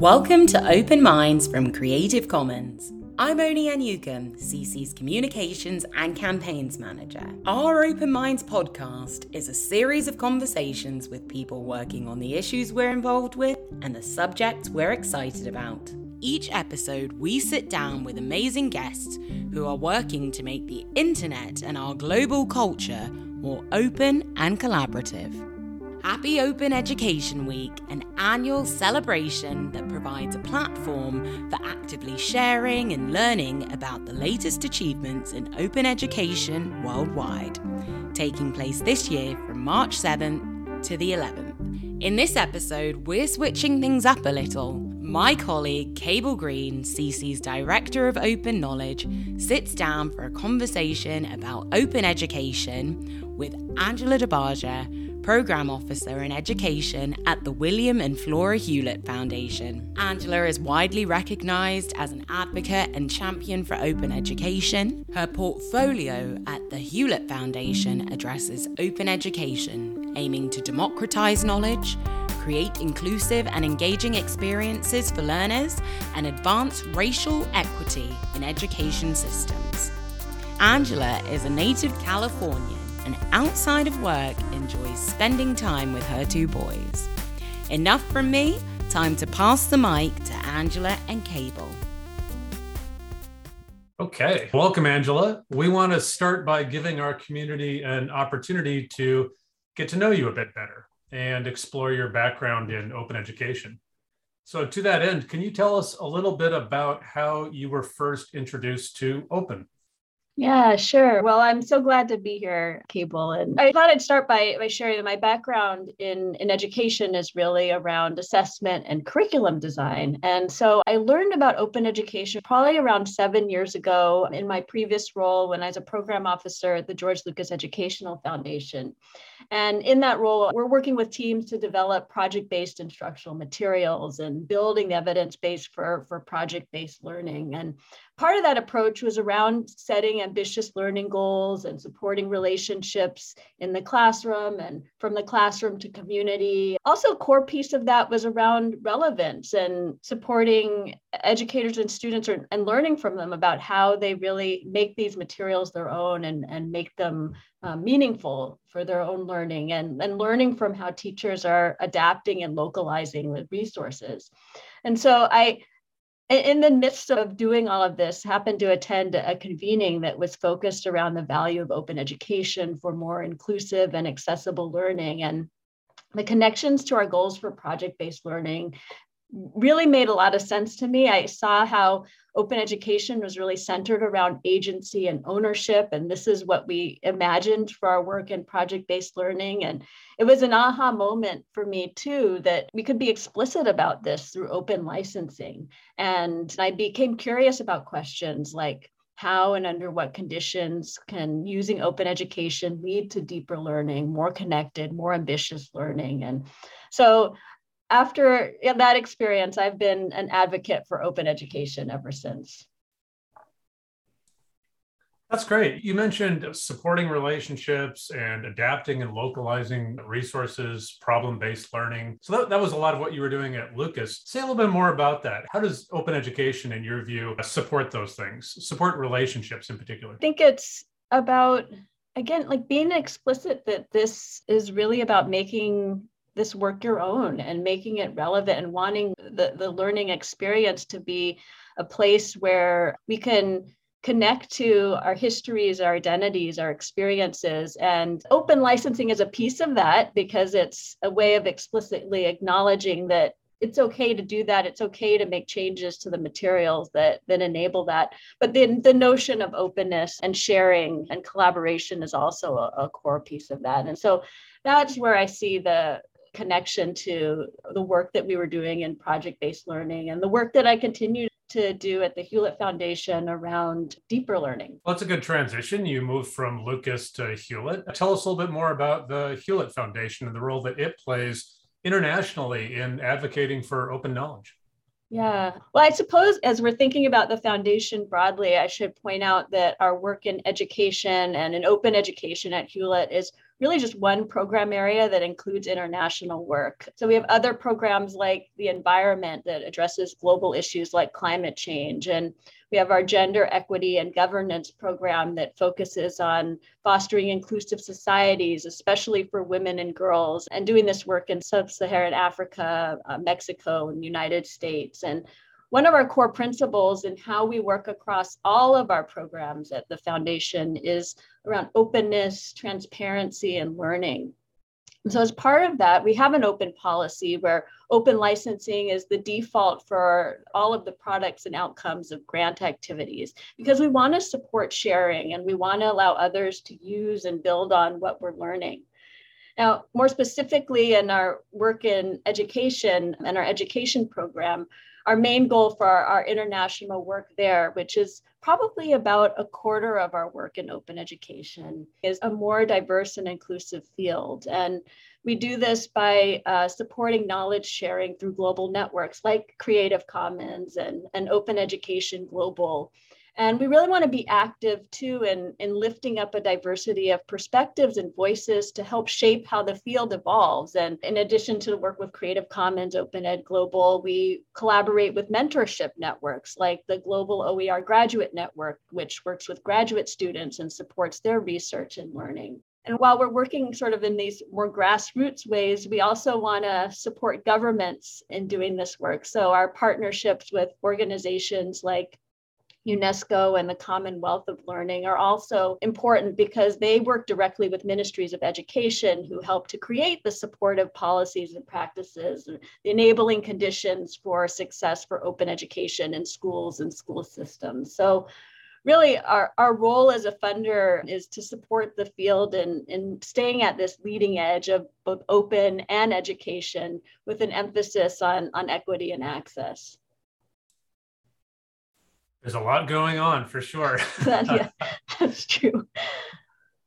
Welcome to Open Minds from Creative Commons. I'm Ony Anukem, CC's Communications and Campaigns Manager. Our Open Minds podcast is a series of conversations with people working on the issues we're involved with and the subjects we're excited about. Each episode, we sit down with amazing guests who are working to make the internet and our global culture more open and collaborative. Happy Open Education Week, an annual celebration that provides a platform for actively sharing and learning about the latest achievements in open education worldwide, taking place this year from March 7th to the 11th. In this episode, we're switching things up a little. My colleague, Cable Green, CC's Director of Open Knowledge, sits down for a conversation about open education with Angela DeBarger Program Officer in Education at the William and Flora Hewlett Foundation. Angela is widely recognized as an advocate and champion for open education. Her portfolio at the Hewlett Foundation addresses open education, aiming to democratize knowledge, create inclusive and engaging experiences for learners, and advance racial equity in education systems. Angela is a native Californian outside of work enjoys spending time with her two boys. Enough from me, time to pass the mic to Angela and Cable. Okay, welcome, Angela. We want to start by giving our community an opportunity to get to know you a bit better and explore your background in open education. So, to that end, can you tell us a little bit about how you were first introduced to open? Yeah, sure. Well, I'm so glad to be here, Cable. And I thought I'd start by, by sharing that my background in, in education is really around assessment and curriculum design. And so I learned about open education probably around seven years ago in my previous role when I was a program officer at the George Lucas Educational Foundation. And in that role, we're working with teams to develop project based instructional materials and building evidence base for, for project based learning. And part of that approach was around setting ambitious learning goals and supporting relationships in the classroom and from the classroom to community. Also, a core piece of that was around relevance and supporting educators and students or, and learning from them about how they really make these materials their own and, and make them uh, meaningful for their own learning and, and learning from how teachers are adapting and localizing with resources. And so I, in the midst of doing all of this, happened to attend a convening that was focused around the value of open education for more inclusive and accessible learning. And the connections to our goals for project based learning really made a lot of sense to me. I saw how open education was really centered around agency and ownership. And this is what we imagined for our work in project based learning. And it was an aha moment for me, too, that we could be explicit about this through open licensing. And I became curious about questions like, how and under what conditions can using open education lead to deeper learning, more connected, more ambitious learning? And so after that experience, I've been an advocate for open education ever since. That's great. You mentioned supporting relationships and adapting and localizing resources, problem based learning. So that, that was a lot of what you were doing at Lucas. Say a little bit more about that. How does open education, in your view, support those things, support relationships in particular? I think it's about, again, like being explicit that this is really about making this work your own and making it relevant and wanting the, the learning experience to be a place where we can connect to our histories, our identities, our experiences. And open licensing is a piece of that because it's a way of explicitly acknowledging that it's okay to do that. It's okay to make changes to the materials that, that enable that. But then the notion of openness and sharing and collaboration is also a, a core piece of that. And so that's where I see the connection to the work that we were doing in project based learning and the work that I continue to do at the Hewlett Foundation around deeper learning. Well, that's a good transition. You moved from Lucas to Hewlett. Tell us a little bit more about the Hewlett Foundation and the role that it plays internationally in advocating for open knowledge. Yeah. Well, I suppose as we're thinking about the foundation broadly, I should point out that our work in education and in open education at Hewlett is really just one program area that includes international work. So we have other programs like the environment that addresses global issues like climate change. And we have our gender equity and governance program that focuses on fostering inclusive societies, especially for women and girls, and doing this work in sub Saharan Africa, uh, Mexico, and the United States. And one of our core principles in how we work across all of our programs at the foundation is around openness, transparency, and learning. And so, as part of that, we have an open policy where open licensing is the default for all of the products and outcomes of grant activities because we want to support sharing and we want to allow others to use and build on what we're learning. Now, more specifically, in our work in education and our education program, our main goal for our, our, international work there, which is probably about a quarter of our work in open education, is a more diverse and inclusive field. And we do this by uh, supporting knowledge sharing through global networks like Creative Commons and, and Open Education Global and we really want to be active too in, in lifting up a diversity of perspectives and voices to help shape how the field evolves. And in addition to the work with Creative Commons, Open Ed Global, we collaborate with mentorship networks like the Global OER Graduate Network, which works with graduate students and supports their research and learning. And while we're working sort of in these more grassroots ways, we also want to support governments in doing this work. So our partnerships with organizations like UNESCO and the Commonwealth of Learning are also important because they work directly with ministries of education who help to create the supportive policies and practices, and the enabling conditions for success for open education in schools and school systems. So really our, our role as a funder is to support the field in, in staying at this leading edge of both open and education with an emphasis on, on equity and access. There's a lot going on for sure. yeah, that's true.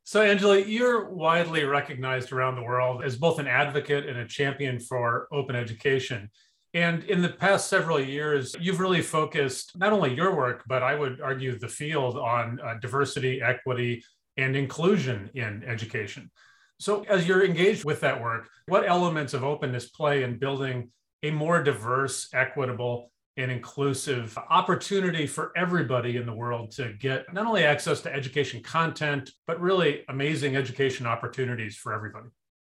So, Angela, you're widely recognized around the world as both an advocate and a champion for open education. And in the past several years, you've really focused not only your work, but I would argue the field on uh, diversity, equity, and inclusion in education. So, as you're engaged with that work, what elements of openness play in building a more diverse, equitable, an inclusive opportunity for everybody in the world to get not only access to education content, but really amazing education opportunities for everybody?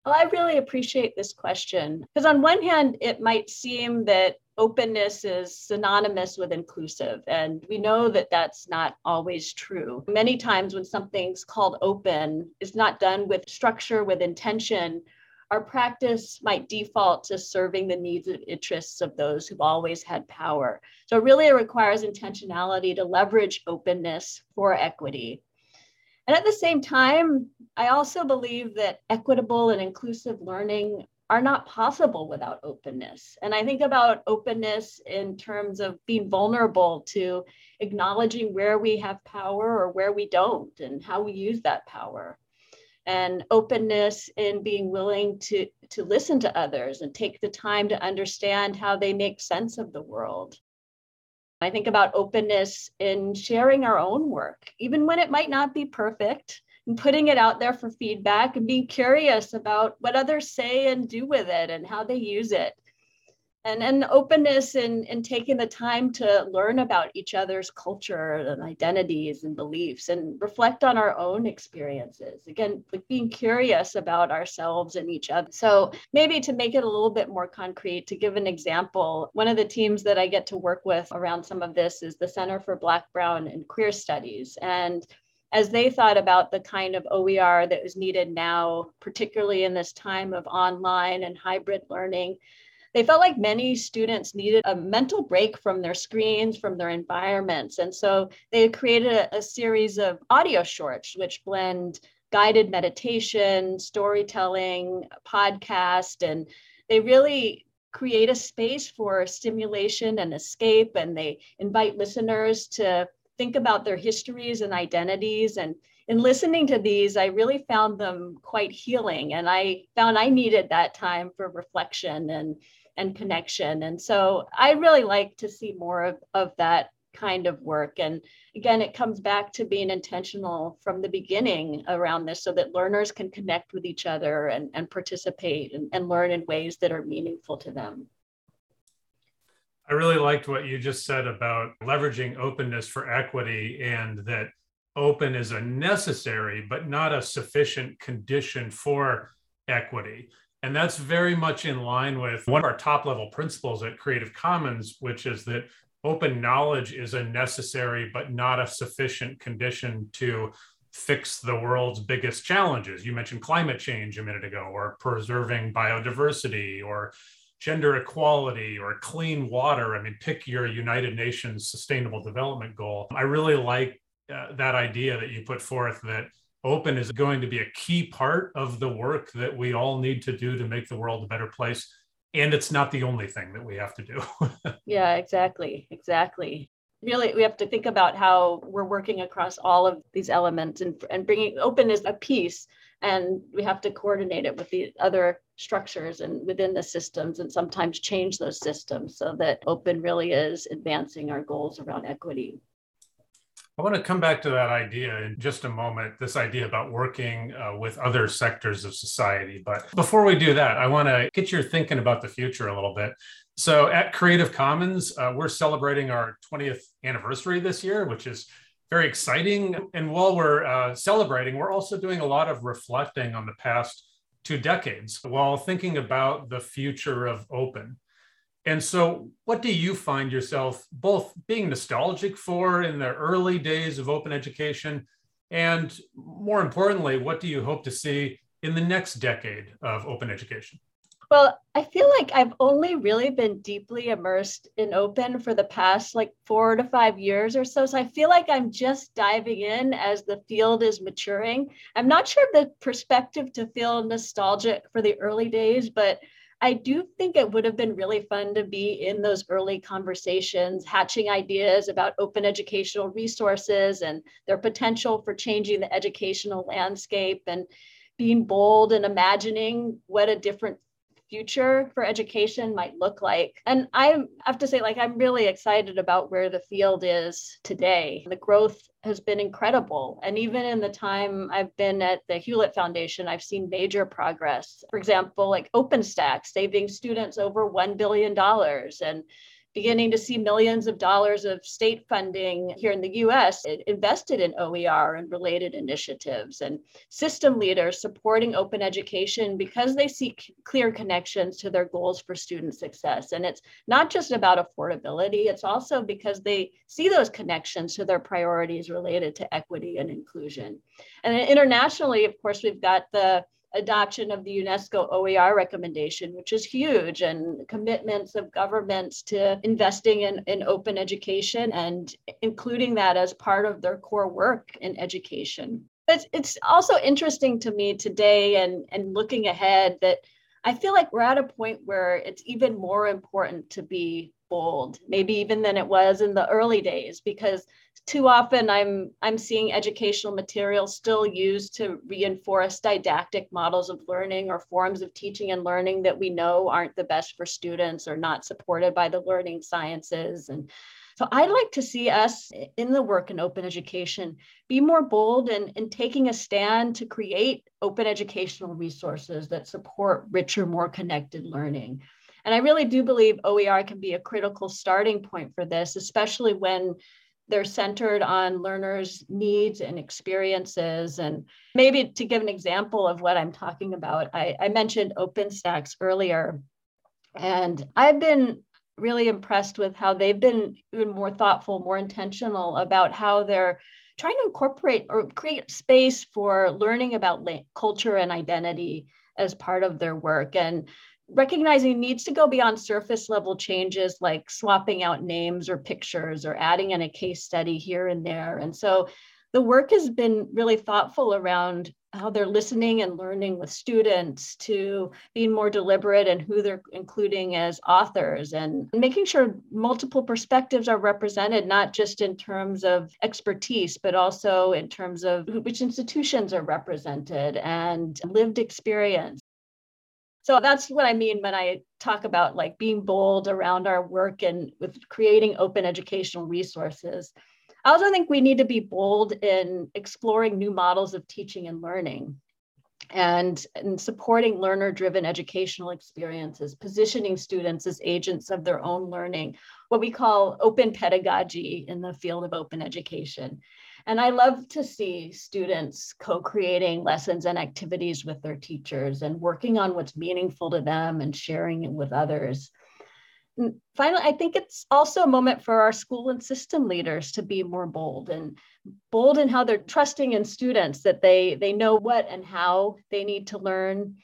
Well, I really appreciate this question because, on one hand, it might seem that openness is synonymous with inclusive, and we know that that's not always true. Many times, when something's called open, it's not done with structure, with intention, our practice might default to serving the needs and interests of those who've always had power. So really it requires intentionality to leverage openness for equity. And at the same time, I also believe that equitable and inclusive learning are not possible without openness. And I think about openness in terms of being vulnerable to acknowledging where we have power or where we don't and how we use that power and openness in being willing to to listen to others and take the time to understand how they make sense of the world. I think about openness in sharing our own work even when it might not be perfect and putting it out there for feedback and being curious about what others say and do with it and how they use it and an openness in, in taking the time to learn about each other's culture and identities and beliefs and reflect on our own experiences. Again like being curious about ourselves and each other. So maybe to make it a little bit more concrete to give an example one of the teams that i get to work with around some of this is the center for black brown and queer studies. And as they thought about the kind of OER that was needed now, particularly in this time of online and hybrid learning, they felt like many students needed a mental break from their screens, from their environments. And so they created a, a series of audio shorts which blend guided meditation, storytelling, podcast, and they really create a space for stimulation and escape. And they invite listeners to think about their histories and identities. And in listening to these, I really found them quite healing. And I found I needed that time for reflection and and connection. And so I really like to see more of, of that kind of work. And again, it comes back to being intentional from the beginning around this so that learners can connect with each other and, and participate and, and learn in ways that are meaningful to them. I really liked what you just said about leveraging openness for equity and that open is a necessary but not a sufficient condition for equity. And that's very much in line with one of our top level principles at Creative Commons, which is that open knowledge is a necessary but not a sufficient condition to fix the world's biggest challenges. You mentioned climate change a minute ago, or preserving biodiversity, or gender equality, or clean water. I mean, pick your United Nations Sustainable Development Goal. I really like uh, that idea that you put forth that open is going to be a key part of the work that we all need to do to make the world a better place. And it's not the only thing that we have to do. Yeah exactly exactly. Really we have to think about how we're working across all of these elements and, and bringing open is a piece and we have to coordinate it with the other structures and within the systems and sometimes change those systems so that open really is advancing our goals around equity I want to come back to that idea in just a moment this idea about working uh, with other sectors of society. But before we do that, I want to get your thinking about the future a little bit. So at Creative Commons, uh, we're celebrating our 20th anniversary this year, which is very exciting. And while we're uh, celebrating, we're also doing a lot of reflecting on the past two decades while thinking about the future of open. And so, what do you find yourself both being nostalgic for in the early days of open education? And more importantly, what do you hope to see in the next decade of open education? Well, I feel like I've only really been deeply immersed in open for the past like four to five years or so. So I feel like I'm just diving in as the field is maturing. I'm not sure the perspective to feel nostalgic for the early days, but I do think it would have been really fun to be in those early conversations, hatching ideas about open educational resources and their potential for changing the educational landscape and being bold and imagining what a different future for education might look like. And I have to say, like, I'm really excited about where the field is today. The growth has been incredible. And even in the time I've been at the Hewlett Foundation, I've seen major progress. For example, like OpenStax saving students over $1 billion and beginning to see millions of dollars of state funding here in the US invested in OER and related initiatives, and system leaders supporting open education because they see clear connections to their goals for student success. And it's not just about affordability, it's also because they see those connections to their priorities related to equity and inclusion. And internationally, of course, we've got the adoption of the UNESCO OER recommendation, which is huge, and commitments of governments to investing in, in open education and including that as part of their core work in education. But it's also interesting to me today and, and looking ahead that I feel like we're at a point where it's even more important to be bold, maybe even than it was in the early days, because too often I'm I'm seeing educational materials still used to reinforce didactic models of learning or forms of teaching and learning that we know aren't the best for students or not supported by the learning sciences and so I'd like to see us in the work in open education be more bold in, in taking a stand to create open educational resources that support richer, more connected learning. And I really do believe OER can be a critical starting point for this, especially when they're centered on learners' needs and experiences. And maybe to give an example of what I'm talking about, I, I mentioned OpenStax earlier. And I've been really impressed with how they've been even more thoughtful, more intentional about how they're trying to incorporate or create space for learning about culture and identity as part of their work. And recognizing needs to go beyond surface level changes like swapping out names or pictures or adding in a case study here and there. And so the work has been really thoughtful around how they're listening and learning with students to being more deliberate and who they're including as authors and making sure multiple perspectives are represented not just in terms of expertise but also in terms of which institutions are represented and lived experience So that's what I mean when I talk about like being bold around our work and with creating open educational resources. I also think we need to be bold in exploring new models of teaching and learning and, and supporting learner driven educational experiences, positioning students as agents of their own learning, what we call open pedagogy in the field of open education. And I love to see students co creating lessons and activities with their teachers and working on what's meaningful to them and sharing it with others. And finally, I think it's also a moment for our school and system leaders to be more bold and bold in how they're trusting in students that they, they know what and how they need to learn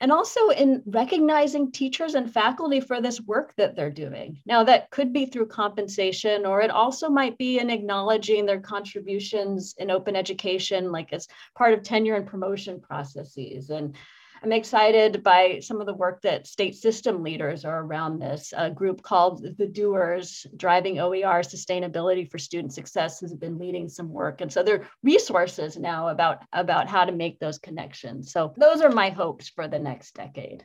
and also in recognizing teachers and faculty for this work that they're doing. Now, that could be through compensation, or it also might be in acknowledging their contributions in open education, like as part of tenure and promotion processes. And I'm excited by some of the work that state system leaders are around this. A group called the Doers Driving OER Sustainability for Student Success has been leading some work. And so there are resources now about, about how to make those connections. So those are my hopes for the next decade.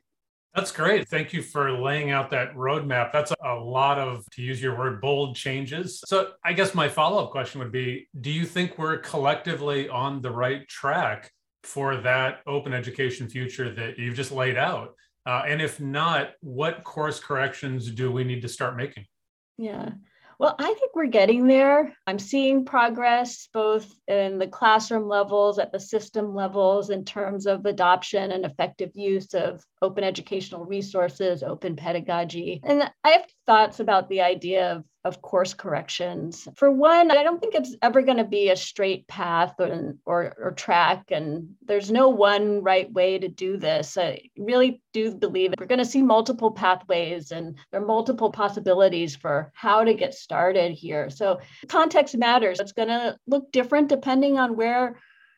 That's great. Thank you for laying out that roadmap. That's a lot of, to use your word, bold changes. So, I guess my follow up question would be Do you think we're collectively on the right track for that open education future that you've just laid out? Uh, and if not, what course corrections do we need to start making? Yeah. Well, I think we're getting there. I'm seeing progress both in the classroom levels, at the system levels, in terms of adoption and effective use of open educational resources, open pedagogy. And I have thoughts about the idea of of course corrections. For one, I don't think it's ever going to be a straight path or, or, or, track, and there's no one right way to do this. I really do believe we're going to see multiple pathways and there are multiple possibilities for how to get started here. So context matters. It's going to look different depending on where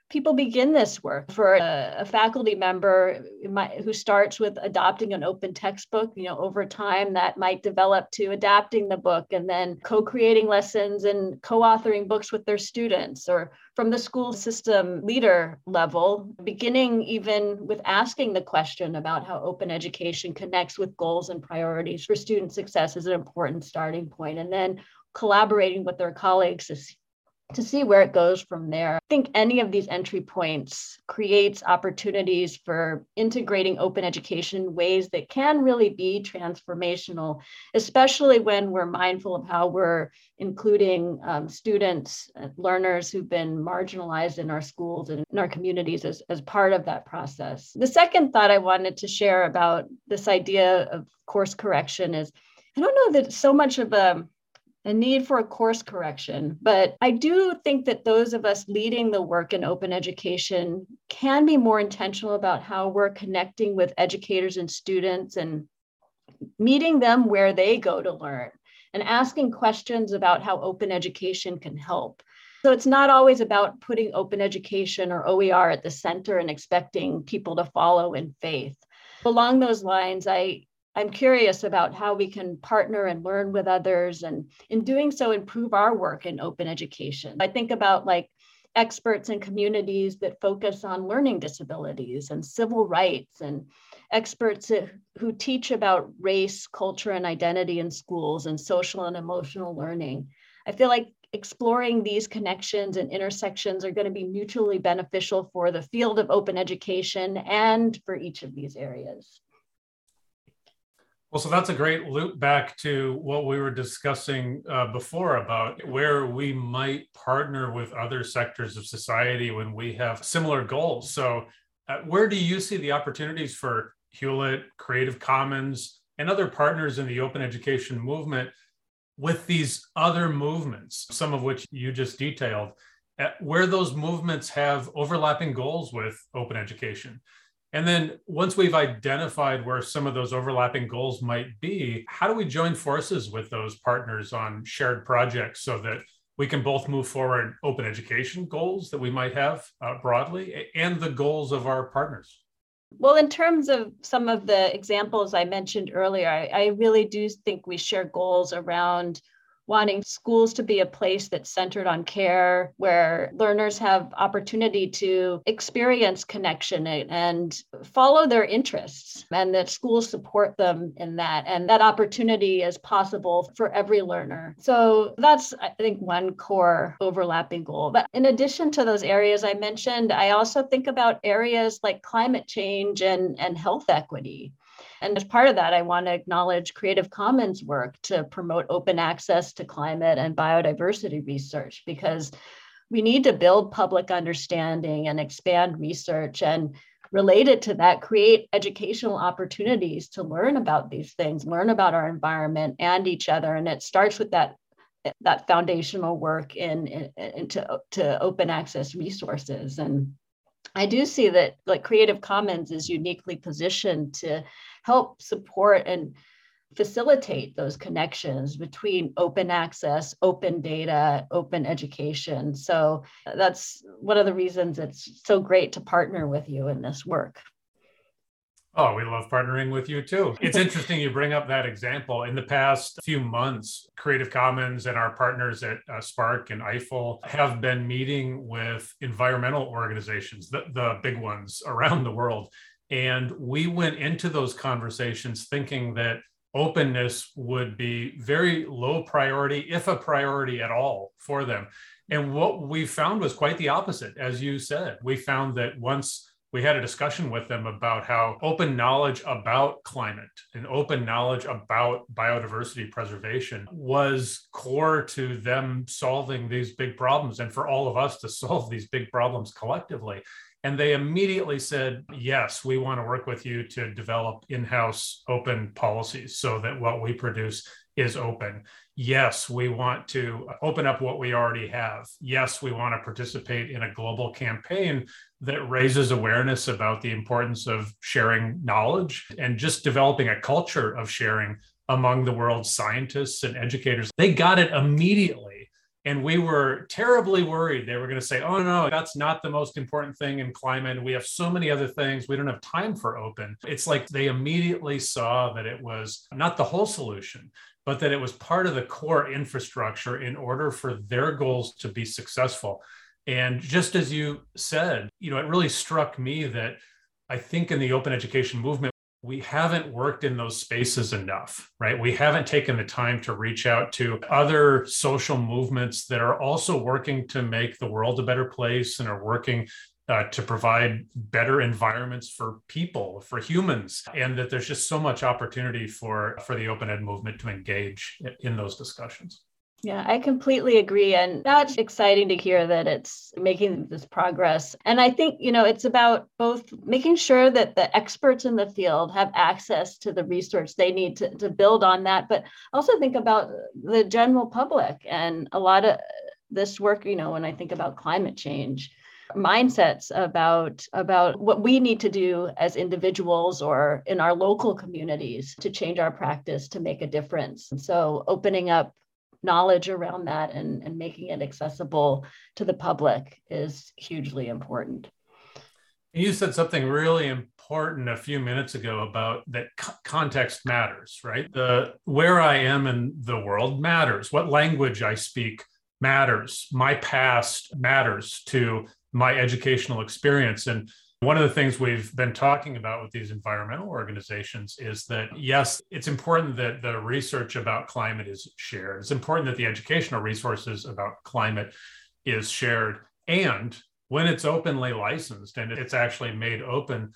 people begin this work. For a, a faculty member might, who starts with adopting an open textbook you know over time that might develop to adapting the book and then co-creating lessons and co-authoring books with their students or from the school system leader level beginning even with asking the question about how open education connects with goals and priorities for student success is an important starting point. And then collaborating with their colleagues to see where it goes from there. I think any of these entry points creates opportunities for integrating open education in ways that can really be transformational, especially when we're mindful of how we're including um, students, uh, learners who've been marginalized in our schools and in our communities as, as part of that process. The second thought I wanted to share about this idea of course correction is I don't know that so much of a a need for a course correction. But I do think that those of us leading the work in open education can be more intentional about how we're connecting with educators and students and meeting them where they go to learn and asking questions about how open education can help. So it's not always about putting open education or OER at the center and expecting people to follow in faith. Along those lines, I I'm curious about how we can partner and learn with others and in doing so improve our work in open education. I think about like experts and communities that focus on learning disabilities and civil rights and experts who teach about race, culture, and identity in schools and social and emotional learning. I feel like exploring these connections and intersections are going to be mutually beneficial for the field of open education and for each of these areas. Well, so that's a great loop back to what we were discussing uh, before about where we might partner with other sectors of society when we have similar goals. So, uh, where do you see the opportunities for Hewlett, Creative Commons, and other partners in the open education movement with these other movements, some of which you just detailed, uh, where those movements have overlapping goals with open education? And then once we've identified where some of those overlapping goals might be, how do we join forces with those partners on shared projects so that we can both move forward open education goals that we might have uh, broadly and the goals of our partners? Well, in terms of some of the examples I mentioned earlier, I, I really do think we share goals around wanting schools to be a place that's centered on care, where learners have opportunity to experience connection and follow their interests, and that schools support them in that. And that opportunity is possible for every learner. So that's, I think, one core overlapping goal. But in addition to those areas I mentioned, I also think about areas like climate change and, and health equity. And as part of that, I want to acknowledge Creative Commons work to promote open access to climate and biodiversity research because we need to build public understanding and expand research and related to that create educational opportunities to learn about these things learn about our environment and each other. And it starts with that that foundational work in, in, in to, to open access resources and i do see that like creative commons is uniquely positioned to help support and facilitate those connections between open access, open data, open education. So that's one of the reasons it's so great to partner with you in this work. Oh, we love partnering with you too. It's interesting you bring up that example. In the past few months, Creative Commons and our partners at uh, SPARC and EIFL have been meeting with environmental organizations, the, the big ones around the world, and we went into those conversations thinking that openness would be very low priority, if a priority at all, for them. And what we found was quite the opposite. As you said, we found that once we had a discussion with them about how open knowledge about climate and open knowledge about biodiversity preservation was core to them solving these big problems and for all of us to solve these big problems collectively. And they immediately said, yes, we want to work with you to develop in house open policies so that what we produce is open. Yes, we want to open up what we already have. Yes, we want to participate in a global campaign that raises awareness about the importance of sharing knowledge and just developing a culture of sharing among the world's scientists and educators. They got it immediately and we were terribly worried they were going to say, oh, no, that's not the most important thing in climate. We have so many other things. We don't have time for open. It's like they immediately saw that it was not the whole solution, but that it was part of the core infrastructure in order for their goals to be successful. And just as you said, you know, it really struck me that I think in the open education movement, we haven't worked in those spaces enough, right? We haven't taken the time to reach out to other social movements that are also working to make the world a better place and are working uh, to provide better environments for people, for humans, and that there's just so much opportunity for for the open ed movement to engage in those discussions. Yeah, I completely agree. And that's exciting to hear that it's making this progress. And I think, you know, it's about both making sure that the experts in the field have access to the research they need to, to build on that, but also think about the general public. And a lot of this work, you know, when I think about climate change, mindsets about about what we need to do as individuals or in our local communities to change our practice to make a difference and so opening up knowledge around that and, and making it accessible to the public is hugely important. You said something really important a few minutes ago about that context matters, right? The where I am in the world matters. What language I speak matters. My past matters to my educational experience. And one of the things we've been talking about with these environmental organizations is that, yes, it's important that the research about climate is shared. It's important that the educational resources about climate is shared. And when it's openly licensed and it's actually made open,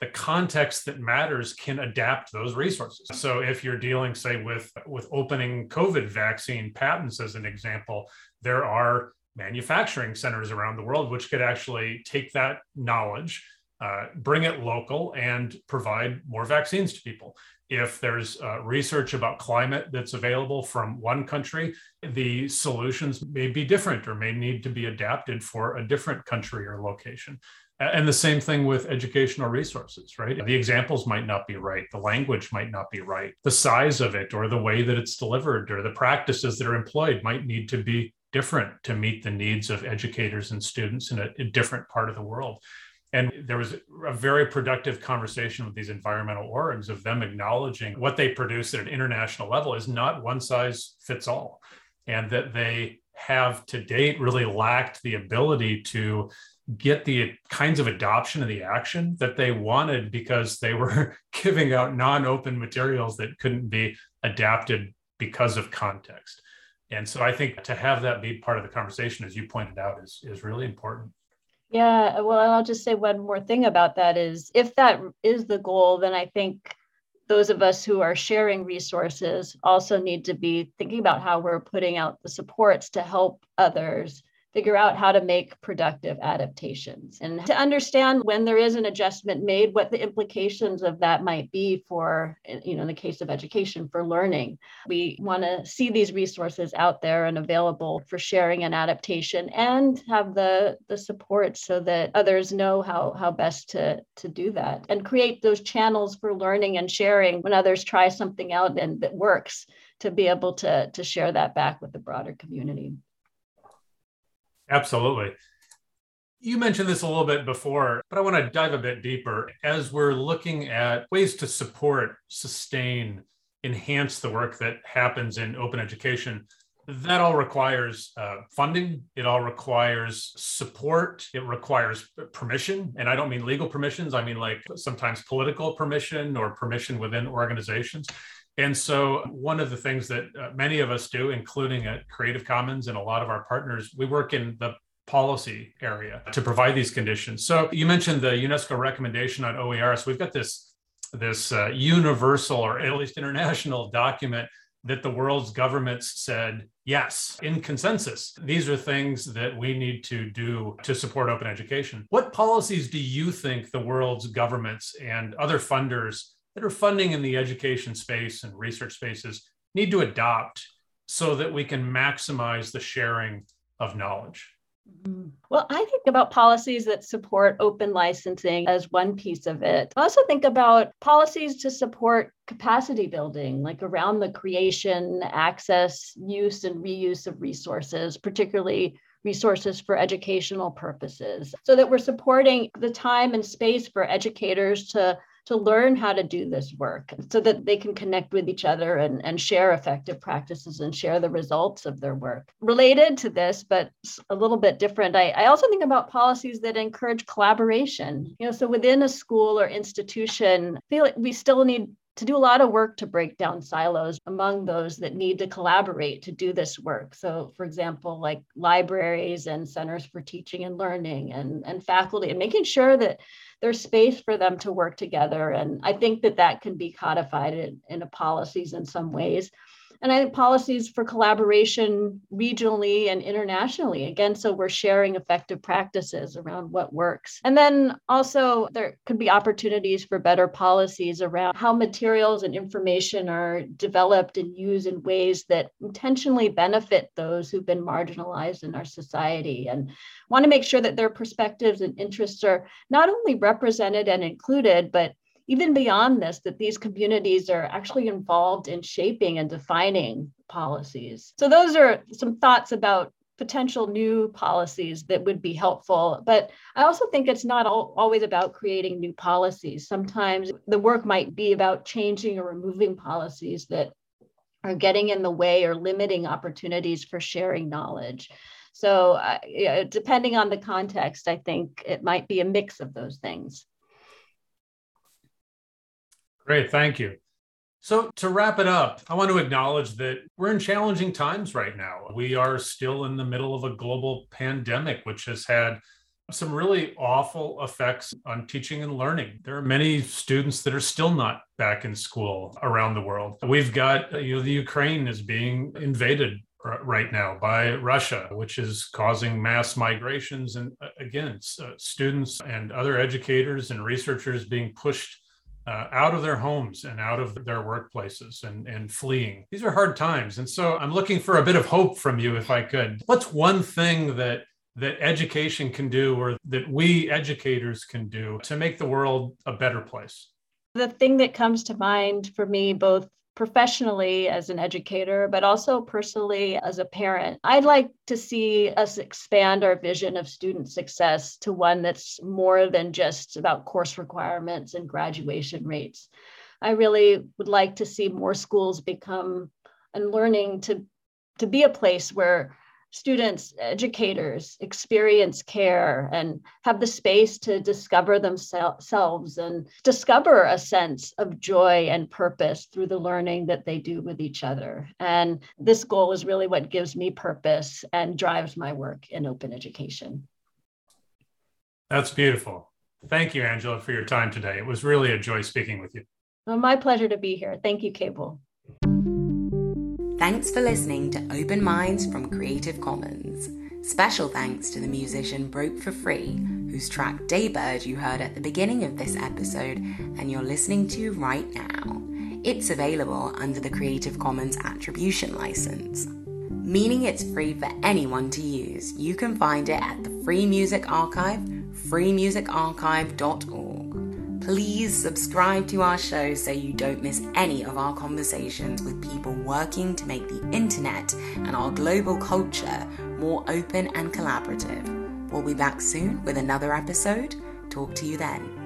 the context that matters can adapt those resources. So if you're dealing, say, with, with opening COVID vaccine patents as an example, there are manufacturing centers around the world, which could actually take that knowledge, uh, bring it local, and provide more vaccines to people. If there's uh, research about climate that's available from one country, the solutions may be different or may need to be adapted for a different country or location. And the same thing with educational resources, right? The examples might not be right. The language might not be right. The size of it or the way that it's delivered or the practices that are employed might need to be different to meet the needs of educators and students in a, a different part of the world. And there was a very productive conversation with these environmental orgs of them acknowledging what they produce at an international level is not one size fits all. and that they have to date really lacked the ability to get the kinds of adoption of the action that they wanted because they were giving out non-open materials that couldn't be adapted because of context and so i think to have that be part of the conversation as you pointed out is, is really important. Yeah well i'll just say one more thing about that is if that is the goal then i think those of us who are sharing resources also need to be thinking about how we're putting out the supports to help others figure out how to make productive adaptations. And to understand when there is an adjustment made what the implications of that might be for you know in the case of education for learning. We want to see these resources out there and available for sharing and adaptation and have the the support so that others know how how best to to do that and create those channels for learning and sharing when others try something out and that works to be able to to share that back with the broader community Absolutely. You mentioned this a little bit before, but I want to dive a bit deeper as we're looking at ways to support, sustain, enhance the work that happens in open education. That all requires uh, funding. It all requires support. It requires permission. And I don't mean legal permissions, I mean like sometimes political permission or permission within organizations. And so, one of the things that uh, many of us do, including at Creative Commons and a lot of our partners, we work in the policy area to provide these conditions. So, you mentioned the UNESCO recommendation on OER. So, we've got this this uh, universal or at least international document that the world's governments said yes in consensus these are things that we need to do to support open education what policies do you think the world's governments and other funders that are funding in the education space and research spaces need to adopt so that we can maximize the sharing of knowledge? Well, I think about policies that support open licensing as one piece of it. I also think about policies to support capacity building, like around the creation, access, use, and reuse of resources, particularly resources for educational purposes, so that we're supporting the time and space for educators to to learn how to do this work so that they can connect with each other and, and share effective practices and share the results of their work. Related to this, but a little bit different, I, I also think about policies that encourage collaboration. You know, so within a school or institution, I feel like we still need to do a lot of work to break down silos among those that need to collaborate to do this work. So, for example, like libraries and centers for teaching and learning and, and faculty, and making sure that there's space for them to work together. And I think that that can be codified in, in policies in some ways and I think policies for collaboration regionally and internationally. Again, so we're sharing effective practices around what works. And then also, there could be opportunities for better policies around how materials and information are developed and used in ways that intentionally benefit those who've been marginalized in our society and want to make sure that their perspectives and interests are not only represented and included, but even beyond this, that these communities are actually involved in shaping and defining policies. So, those are some thoughts about potential new policies that would be helpful. But I also think it's not all, always about creating new policies. Sometimes the work might be about changing or removing policies that are getting in the way or limiting opportunities for sharing knowledge. So, uh, depending on the context, I think it might be a mix of those things. Great, thank you. So, to wrap it up, I want to acknowledge that we're in challenging times right now. We are still in the middle of a global pandemic, which has had some really awful effects on teaching and learning. There are many students that are still not back in school around the world. We've got, you know, the Ukraine is being invaded right now by Russia, which is causing mass migrations. And uh, again, uh, students and other educators and researchers being pushed uh, out of their homes and out of their workplaces and, and fleeing. These are hard times. And so I'm looking for a bit of hope from you, if I could. What's one thing that that education can do or that we educators can do to make the world a better place? The thing that comes to mind for me, both professionally as an educator, but also personally as a parent. I'd like to see us expand our vision of student success to one that's more than just about course requirements and graduation rates. I really would like to see more schools become and learning to to be a place where students, educators experience care and have the space to discover themselves and discover a sense of joy and purpose through the learning that they do with each other. And this goal is really what gives me purpose and drives my work in open education. That's beautiful. Thank you, Angela, for your time today. It was really a joy speaking with you. Well, my pleasure to be here. Thank you, Cable. Thanks for listening to Open Minds from Creative Commons. Special thanks to the musician Broke for Free, whose track Daybird you heard at the beginning of this episode and you're listening to right now. It's available under the Creative Commons Attribution License, meaning it's free for anyone to use. You can find it at the Free Music Archive, freemusicarchive.org. Please subscribe to our show so you don't miss any of our conversations with people working to make the internet and our global culture more open and collaborative. We'll be back soon with another episode. Talk to you then.